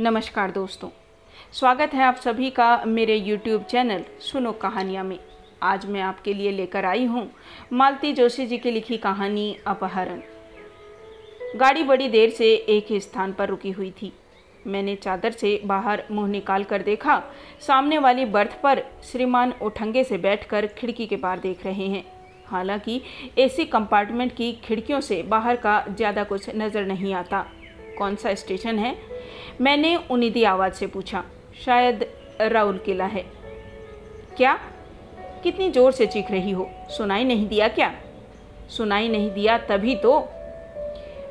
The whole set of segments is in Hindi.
नमस्कार दोस्तों। स्वागत है आप सभी का मेरे YouTube चैनल सुनो कहानियाँ में। आज मैं आपके लिए लेकर आई हूँ मालती जोशी जी की लिखी कहानी अपहरण। गाड़ी बड़ी देर से एक ही स्थान पर रुकी हुई थी। मैंने चादर से बाहर मुँह निकाल कर देखा, सामने वाली बर्थ पर श्रीमान उठंगे से बैठकर खिड़की के पार देख रहे हैं। हालाँकि एसी कंपार्टमेंट की खिड़कियों से बाहर का ज़्यादा कुछ नज़र नहीं आता। कौन सा स्टेशन है? मैंने उनिदी आवाज़ से पूछा, शायद राउल किला है। क्या? कितनी ज़ोर से चीख रही हो? सुनाई नहीं दिया क्या? सुनाई नहीं दिया तभी तो।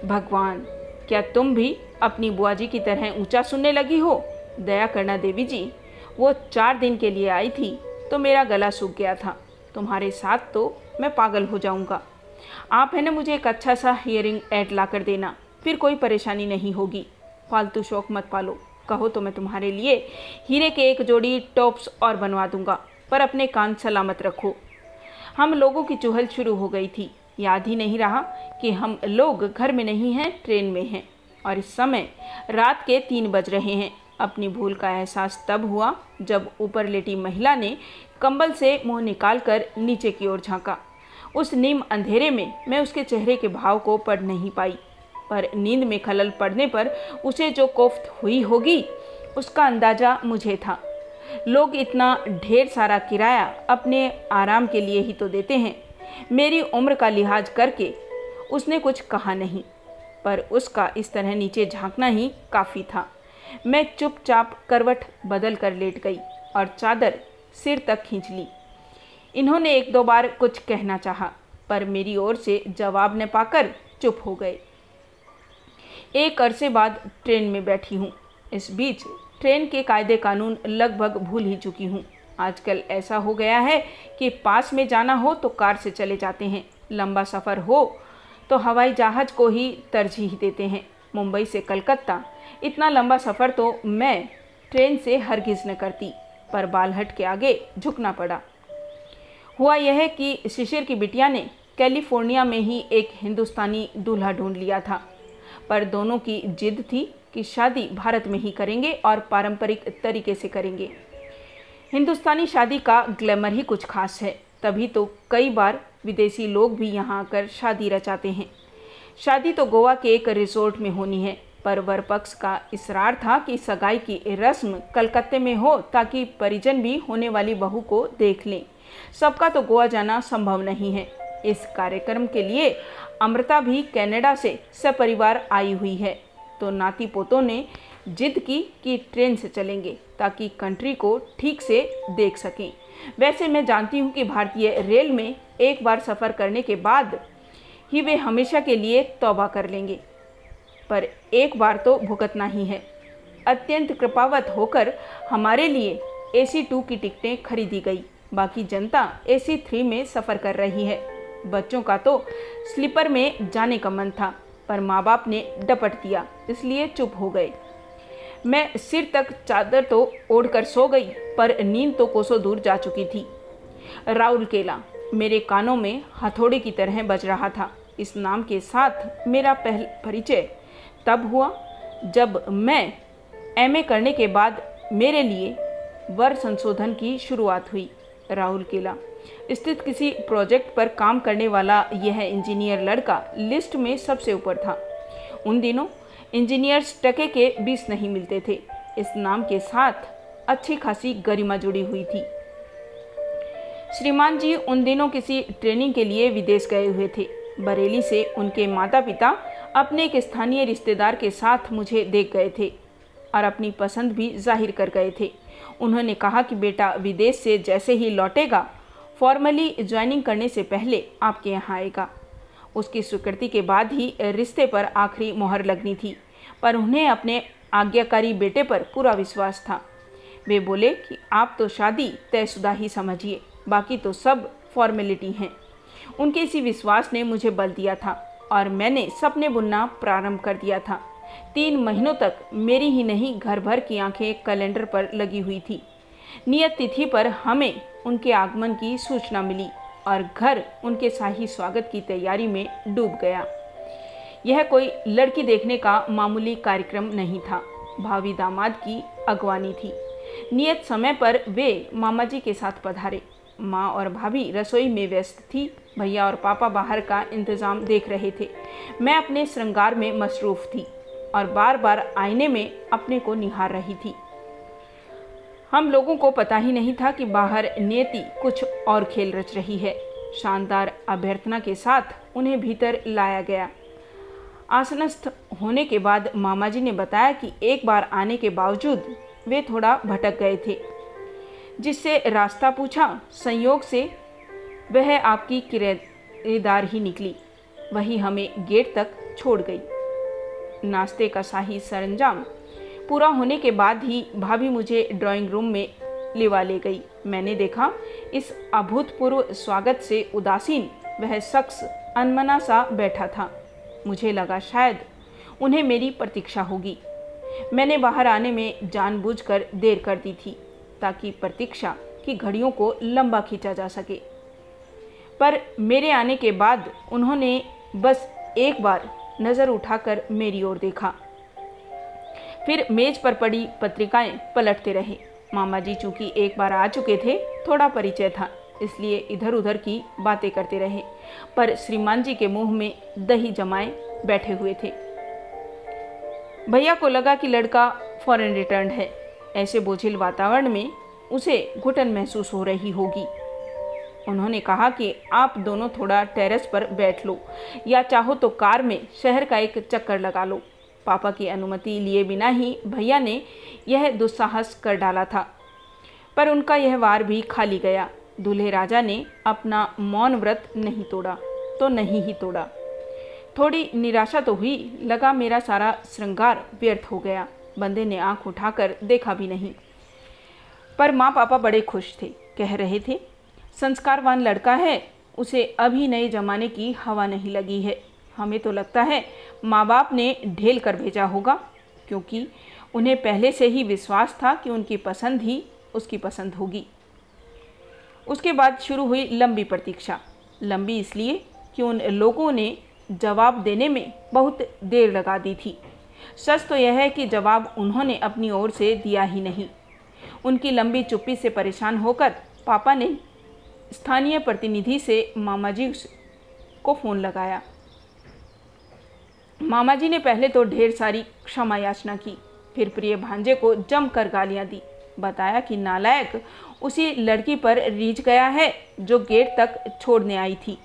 भगवान, क्या तुम भी अपनी बुआ जी की तरह ऊँचा सुनने लगी हो? दया करना देवी जी, वो चार दिन के लिए आई थी तो मेरा गला सूख गया था। तुम्हारे साथ तो मैं पागल हो जाऊँगा। आप है ना मुझे एक अच्छा सा हियरिंग ऐड ला कर देना। फिर कोई परेशानी नहीं होगी। फालतू शौक मत पालो। कहो तो मैं तुम्हारे लिए हीरे के एक जोड़ी टॉप्स और बनवा दूँगा, पर अपने कान सलामत रखो। हम लोगों की चुहल शुरू हो गई थी। याद ही नहीं रहा कि हम लोग घर में नहीं हैं, ट्रेन में हैं। और इस समय रात के तीन बज रहे हैं। अपनी भूल का एहसास तब हुआ जब ऊपर लेटी महिला ने कंबल से मुँह निकालकर नीचे की ओर झांका। उस नीम अंधेरे में मैं उसके चेहरे के भाव को पढ़ नहीं पाई। पर नींद में खलल पड़ने पर उसे जो कोफ्त हुई होगी, उसका अंदाज़ा मुझे था। लोग इतना ढेर सारा किराया अपने आराम के लिए ही तो देते हैं। मेरी उम्र का लिहाज करके उसने कुछ कहा नहीं, पर उसका इस तरह नीचे झांकना ही काफ़ी था। मैं चुपचाप करवट बदल कर लेट गई और चादर सिर तक खींच ली। इन्होंने एक दो बार कुछ कहना चाहा, पर मेरी ओर से जवाब न पाकर चुप हो गए। एक अरसे बाद ट्रेन में बैठी हूँ। इस बीच ट्रेन के कायदे कानून लगभग भूल ही चुकी हूँ। आजकल ऐसा हो गया है कि पास में जाना हो तो कार से चले जाते हैं। लंबा सफ़र हो तो हवाई जहाज़ को ही तरजीह देते हैं। मुंबई से कलकत्ता, इतना लंबा सफ़र तो मैं ट्रेन से हरगिज़ न करती, पर बालहट के आगे झुकना पड़ा। हुआ यह कि शिशिर की बिटिया ने कैलिफ़ोर्निया में ही एक हिंदुस्तानी दूल्हा ढूंढ लिया था। पर दोनों की जिद थी कि शादी भारत में ही करेंगे और पारंपरिक तरीके से करेंगे। हिंदुस्तानी शादी का ग्लैमर ही कुछ खास है। तभी तो कई बार विदेशी लोग भी यहाँ आकर शादी रचाते हैं। शादी तो गोवा के एक रिसोर्ट में होनी है, पर वर पक्ष का इसरार था कि सगाई की रस्म कलकत्ते में हो ताकि परिजन भी होने वाली बहू को देख लें। सबका तो गोवा जाना संभव नहीं है। इस कार्यक्रम के लिए अमृता भी कनाडा से सपरिवार आई हुई है। तो नाती पोतों ने जिद की कि ट्रेन से चलेंगे ताकि कंट्री को ठीक से देख सकें। वैसे मैं जानती हूँ कि भारतीय रेल में एक बार सफ़र करने के बाद ही वे हमेशा के लिए तौबा कर लेंगे। पर एक बार तो भुगतना ही है। अत्यंत कृपावत होकर हमारे लिए ए सी टू की टिकटें खरीदी गई। बाकी जनता ए सी थ्री में सफ़र कर रही है। बच्चों का तो स्लीपर में जाने का मन था, पर माँ बाप ने डपट दिया इसलिए चुप हो गए। मैं सिर तक चादर तो ओढ़ कर सो गई, पर नींद तो कोसों दूर जा चुकी थी। राउल केला, मेरे कानों में हथौड़े की तरह बज रहा था। इस नाम के साथ मेरा पहल, परिचय तब हुआ, जब मैं एमए करने के बाद मेरे लिए वर संशोधन की शुरुआत हुई। राहुल केला स्थित किसी प्रोजेक्ट पर काम करने वाला यह इंजीनियर लड़का लिस्ट में सबसे ऊपर था। उन दिनों इंजीनियर्स टके के बीस नहीं मिलते थे। इस नाम के साथ अच्छी खासी गरिमा जुड़ी हुई थी। श्रीमान जी उन दिनों किसी ट्रेनिंग के लिए विदेश गए हुए थे। बरेली से उनके माता पिता अपने एक स्थानीय रिश्तेदार के साथ मुझे देख गए थे और अपनी पसंद भी ज़ाहिर कर गए थे। उन्होंने कहा कि बेटा, विदेश से जैसे ही लौटेगा फॉर्मली ज्वाइनिंग करने से पहले आपके यहाँ आएगा। उसकी स्वीकृति के बाद ही रिश्ते पर आखिरी मोहर लगनी थी, पर उन्हें अपने आज्ञाकारी बेटे पर पूरा विश्वास था। वे बोले कि, आप तो शादी तयशुदा ही समझिए, बाकी तो सब फॉर्मेलिटी हैं। उनके इसी विश्वास ने मुझे बल दिया था और मैंने सपने बुनना प्रारंभ कर दिया था। तीन महीनों तक मेरी ही नहीं घर भर की आँखें कैलेंडर पर लगी हुई थी। नियत तिथि पर हमें उनके आगमन की सूचना मिली और घर उनके शाही स्वागत की तैयारी में डूब गया। यह कोई लड़की देखने का मामूली कार्यक्रम नहीं था। भावी दामाद की अगवानी थी। नियत समय पर वे मामा जी के साथ पधारे। माँ और भाभी रसोई में व्यस्त थी। भैया और पापा बाहर का इंतज़ाम देख रहे थे। मैं अपने श्रृंगार में मसरूफ़ थी और बार बार आईने में अपने को निहार रही थी। हम लोगों को पता ही नहीं था कि बाहर नियति कुछ और खेल रच रही है। शानदार अभ्यर्थना के साथ उन्हें भीतर लाया गया। आसनस्थ होने के बाद मामा जी ने बताया कि एक बार आने के बावजूद वे थोड़ा भटक गए थे, जिससे रास्ता पूछा, संयोग से वह आपकी किराएदार ही निकली। वही हमें गेट तक छोड़ गई। नाश्ते का शाही सरंजाम पूरा होने के बाद ही भाभी मुझे ड्राइंग रूम में लिवा ले गई। मैंने देखा, इस अभूतपूर्व स्वागत से उदासीन वह शख्स अनमना सा बैठा था। मुझे लगा शायद उन्हें मेरी प्रतीक्षा होगी। मैंने बाहर आने में जानबूझकर देर कर दी थी, ताकि प्रतीक्षा की घड़ियों को लंबा खींचा जा सके। पर मेरे आने के बाद उन्होंने बस एक बार नज़र उठाकर मेरी ओर देखा। फिर मेज पर पड़ी पत्रिकाएँ पलटते रहे। मामा जी चूँकि एक बार आ चुके थे, थोड़ा परिचय था, इसलिए इधर उधर की बातें करते रहे। पर श्रीमान जी के मुँह में दही जमाए बैठे हुए थे। भैया को लगा कि लड़का फॉरेन रिटर्न है। ऐसे बोझिल वातावरण में उसे घुटन महसूस हो रही होगी। उन्होंने कहा कि आप दोनों थोड़ा टेरेस पर बैठ लो, या चाहो तो कार में शहर का एक चक्कर लगा लो। पापा की अनुमति लिए बिना ही भैया ने यह दुस्साहस कर डाला था। पर उनका यह वार भी खाली गया। दूल्हे राजा ने अपना मौन व्रत नहीं तोड़ा तो नहीं ही तोड़ा। थोड़ी निराशा तो हुई, लगा मेरा सारा श्रृंगार व्यर्थ हो गया। बंदे ने आँख उठाकर देखा भी नहीं। पर माँ पापा बड़े खुश थे, कह रहे थे, संस्कारवान लड़का है, उसे अभी नए जमाने की हवा नहीं लगी है। हमें तो लगता है माँ बाप ने ढेल कर भेजा होगा, क्योंकि उन्हें पहले से ही विश्वास था कि उनकी पसंद ही उसकी पसंद होगी। उसके बाद शुरू हुई लंबी प्रतीक्षा। लंबी इसलिए कि उन लोगों ने जवाब देने में बहुत देर लगा दी थी। सच तो यह है कि जवाब उन्होंने अपनी ओर से दिया ही नहीं। उनकी लंबी चुप्पी से परेशान होकर पापा ने स्थानीय प्रतिनिधि से मामा जी को फ़ोन लगाया। मामा जी ने पहले तो ढेर सारी क्षमा याचना की, फिर प्रिय भांजे को जमकर गालियाँ दी, बताया कि नालायक उसी लड़की पर रीझ गया है जो गेट तक छोड़ने आई थी।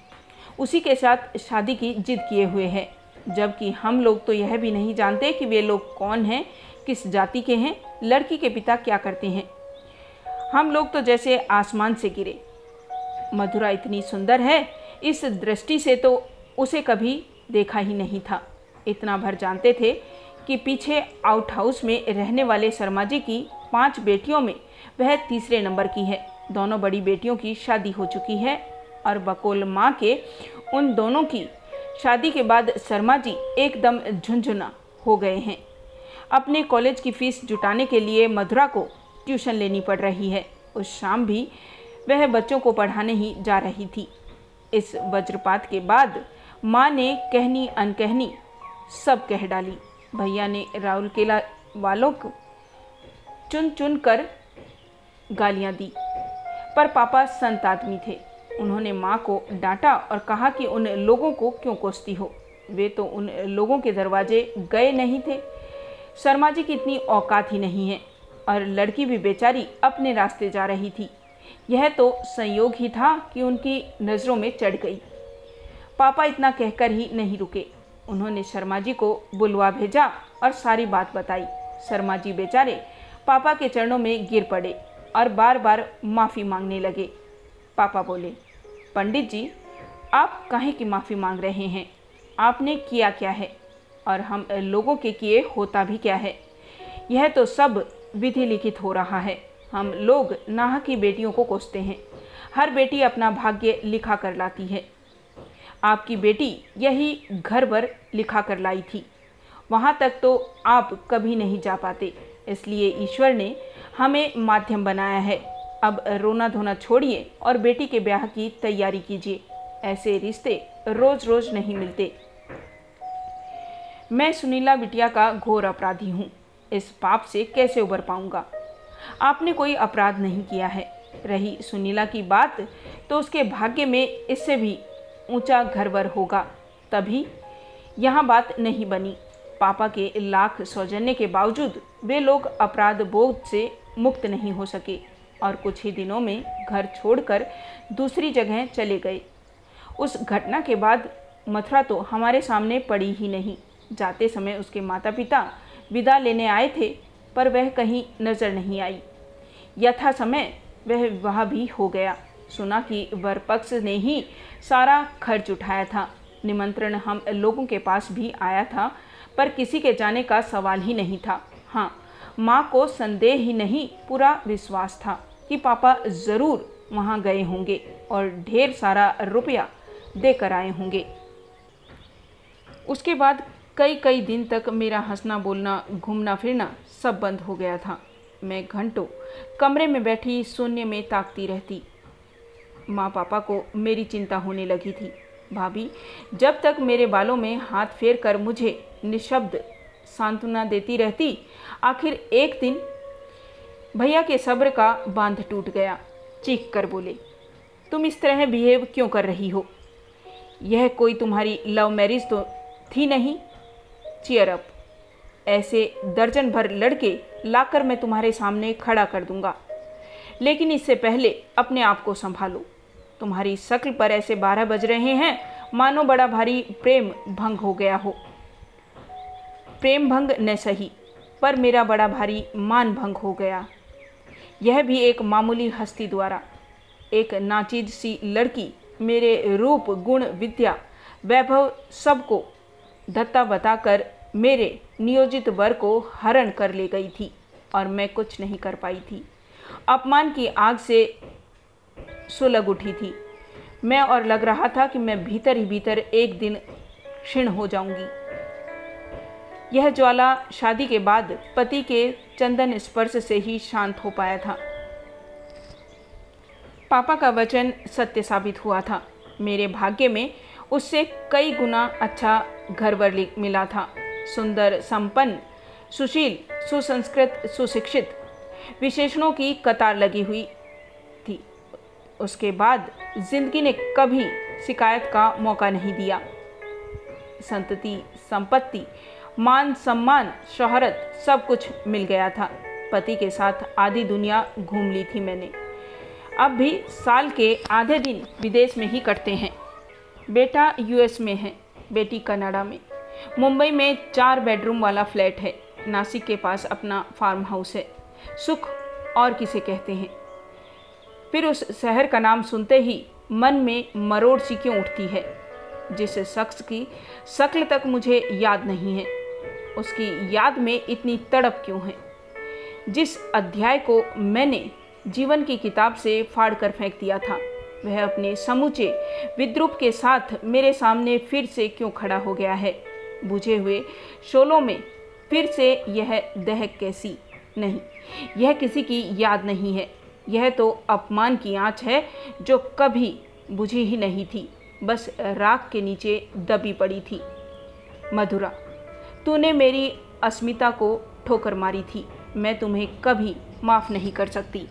उसी के साथ शादी की जिद किए हुए है। जबकि हम लोग तो यह भी नहीं जानते कि वे लोग कौन हैं, किस जाति के हैं, लड़की के पिता क्या करते हैं। हम लोग तो जैसे आसमान से गिरे। मधुरा इतनी सुंदर है, इस दृष्टि से तो उसे कभी देखा ही नहीं था। इतना भर जानते थे कि पीछे आउट हाउस में रहने वाले शर्मा जी की पाँच बेटियों में वह तीसरे नंबर की है। दोनों बड़ी बेटियों की शादी हो चुकी है और बकोल माँ के उन दोनों की शादी के बाद शर्मा जी एकदम झुंझुना हो गए हैं। अपने कॉलेज की फ़ीस जुटाने के लिए मधुरा को ट्यूशन लेनी पड़ रही है। उस शाम भी वह बच्चों को पढ़ाने ही जा रही थी। इस वज्रपात के बाद माँ ने कहनी अनकहनी सब कह डाली। भैया ने राहुल केला वालों को चुन चुन कर गालियाँ दी। पर पापा संत आदमी थे। उन्होंने माँ को डांटा और कहा कि उन लोगों को क्यों कोसती हो? वे तो उन लोगों के दरवाजे गए नहीं थे। शर्मा जी की इतनी औकात ही नहीं है और लड़की भी बेचारी अपने रास्ते जा रही थी। यह तो संयोग ही था कि उनकी नज़रों में चढ़ गई। पापा इतना कहकर ही नहीं रुके। उन्होंने शर्मा जी को बुलवा भेजा और सारी बात बताई। शर्मा जी बेचारे पापा के चरणों में गिर पड़े और बार बार माफ़ी मांगने लगे। पापा बोले, पंडित जी, आप काहे की माफ़ी मांग रहे हैं? आपने किया क्या है? और हम लोगों के किए होता भी क्या है? यह तो सब विधि लिखित हो रहा है। हम लोग नाह की बेटियों को कोसते हैं। हर बेटी अपना भाग्य लिखा कर लाती है। आपकी बेटी यही घर पर लिखा कर लाई थी। वहाँ तक तो आप कभी नहीं जा पाते। इसलिए ईश्वर ने हमें माध्यम बनाया है। अब रोना धोना छोड़िए और बेटी के ब्याह की तैयारी कीजिए। ऐसे रिश्ते रोज रोज नहीं मिलते। मैं सुनीला बिटिया का घोर अपराधी हूँ। इस पाप से कैसे उबर पाऊँगा? आपने कोई अपराध नहीं किया है। रही सुनीला की बात तो उसके भाग्य में इससे भी ऊँचा घरवर होगा। तभी यहाँ बात नहीं बनी। पापा के लाख सौजन्य के बावजूद वे लोग अपराध बोध से मुक्त नहीं हो सके और कुछ ही दिनों में घर छोड़कर दूसरी जगह चले गए। उस घटना के बाद मथुरा तो हमारे सामने पड़ी ही नहीं। जाते समय उसके माता पिता विदा लेने आए थे, पर वह कहीं नज़र नहीं आई। यथा समय वह विवाह भी हो गया। सुना कि वर पक्ष ने ही सारा खर्च उठाया था। निमंत्रण हम लोगों के पास भी आया था, पर किसी के जाने का सवाल ही नहीं था। हाँ माँ को संदेह ही नहीं, पूरा विश्वास था कि पापा ज़रूर वहाँ गए होंगे और ढेर सारा रुपया देकर आए होंगे। उसके बाद कई कई दिन तक मेरा हंसना, बोलना, घूमना, फिरना सब बंद हो गया था। मैं घंटों कमरे में बैठी शून्य में ताकती रहती। माँ पापा को मेरी चिंता होने लगी थी। भाभी, जब तक मेरे बालों में हाथ फेर कर मुझे निशब्द सांत्वना देती रहती, आखिर एक दिन भैया के सब्र का बाँध टूट गया। चीख कर बोले, तुम इस तरह बिहेव क्यों कर रही हो? यह कोई तुम्हारी लव मैरिज तो थी नहीं? चीयर अप ऐसे दर्जन भर लड़के लाकर मैं तुम्हारे सामने खड़ा कर दूँगा। लेकिन इससे पहले अपने आप को संभालो। तुम्हारी शक्ल पर ऐसे बारह बज रहे हैं, मानो बड़ा भारी प्रेम भंग हो गया हो। प्रेम भंग न सही, पर मेरा बड़ा भारी मान भंग हो गया। यह भी एक मामूली हस्ती द्वारा। एक नाचीज सी लड़की, मेरे रूप, गुण, विद्या, वैभव सबको धत्ता बताकर मेरे नियोजित वर को हरण कर ले गई थी और मैं कुछ नहीं कर पाई थी। अपमान की आग से सुलग उठी थी। मैं और लग रहा था कि मैं भीतर ही भीतर एक दिन क्षीण हो जाऊँगी। यह ज्वाला शादी के बाद पति के चंदन स्पर्श से ही शांत हो पाया था। पापा का वचन सत्य साबित हुआ था। मेरे भाग्य में उससे कई गुना अच्छा घरवर मिला था। सुंदर, संपन्न, सुशील, सुसंस्कृत, सुशिक्षित, विशेषणों की कतार लगी हुई उसके बाद ज़िंदगी ने कभी शिकायत का मौका नहीं दिया। संतति, संपत्ति, मान सम्मान, शोहरत सब कुछ मिल गया था। पति के साथ आधी दुनिया घूम ली थी मैंने। अब भी साल के आधे दिन विदेश में ही कटते हैं। बेटा यूएस में है, बेटी कनाडा में। मुंबई में चार बेडरूम वाला फ्लैट है। नासिक के पास अपना फार्म हाउस है। सुख और किसे कहते हैं? फिर उस शहर का नाम सुनते ही मन में मरोड़ सी क्यों उठती है? जिस शख्स की शक्ल तक मुझे याद नहीं है। उसकी याद में इतनी तड़प क्यों है? जिस अध्याय को मैंने जीवन की किताब से फाड़ कर फेंक दिया था, वह अपने समूचे विद्रूप के साथ मेरे सामने फिर से क्यों खड़ा हो गया है? बुझे हुए शोलों में फिर से यह दहक कैसी? नहीं, यह किसी की याद नहीं है। यह तो अपमान की आँच है जो कभी बुझी ही नहीं थी, बस राख के नीचे दबी पड़ी थी। मधुरा, तूने मेरी अस्मिता को ठोकर मारी थी, मैं तुम्हें कभी माफ़ नहीं कर सकती।